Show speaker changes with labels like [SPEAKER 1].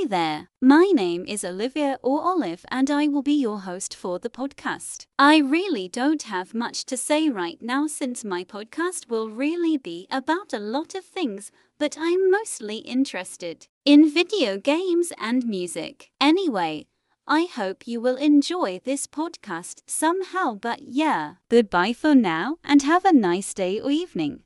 [SPEAKER 1] Hi there, my name is Olivia or Olive, and I will be your host for the podcast. I really don't have much to say right now since my podcast will really be about a lot of things, but I'm mostly interested in video games and music. Anyway, I hope you will enjoy this podcast somehow, but yeah. Goodbye for now and have a nice day or evening.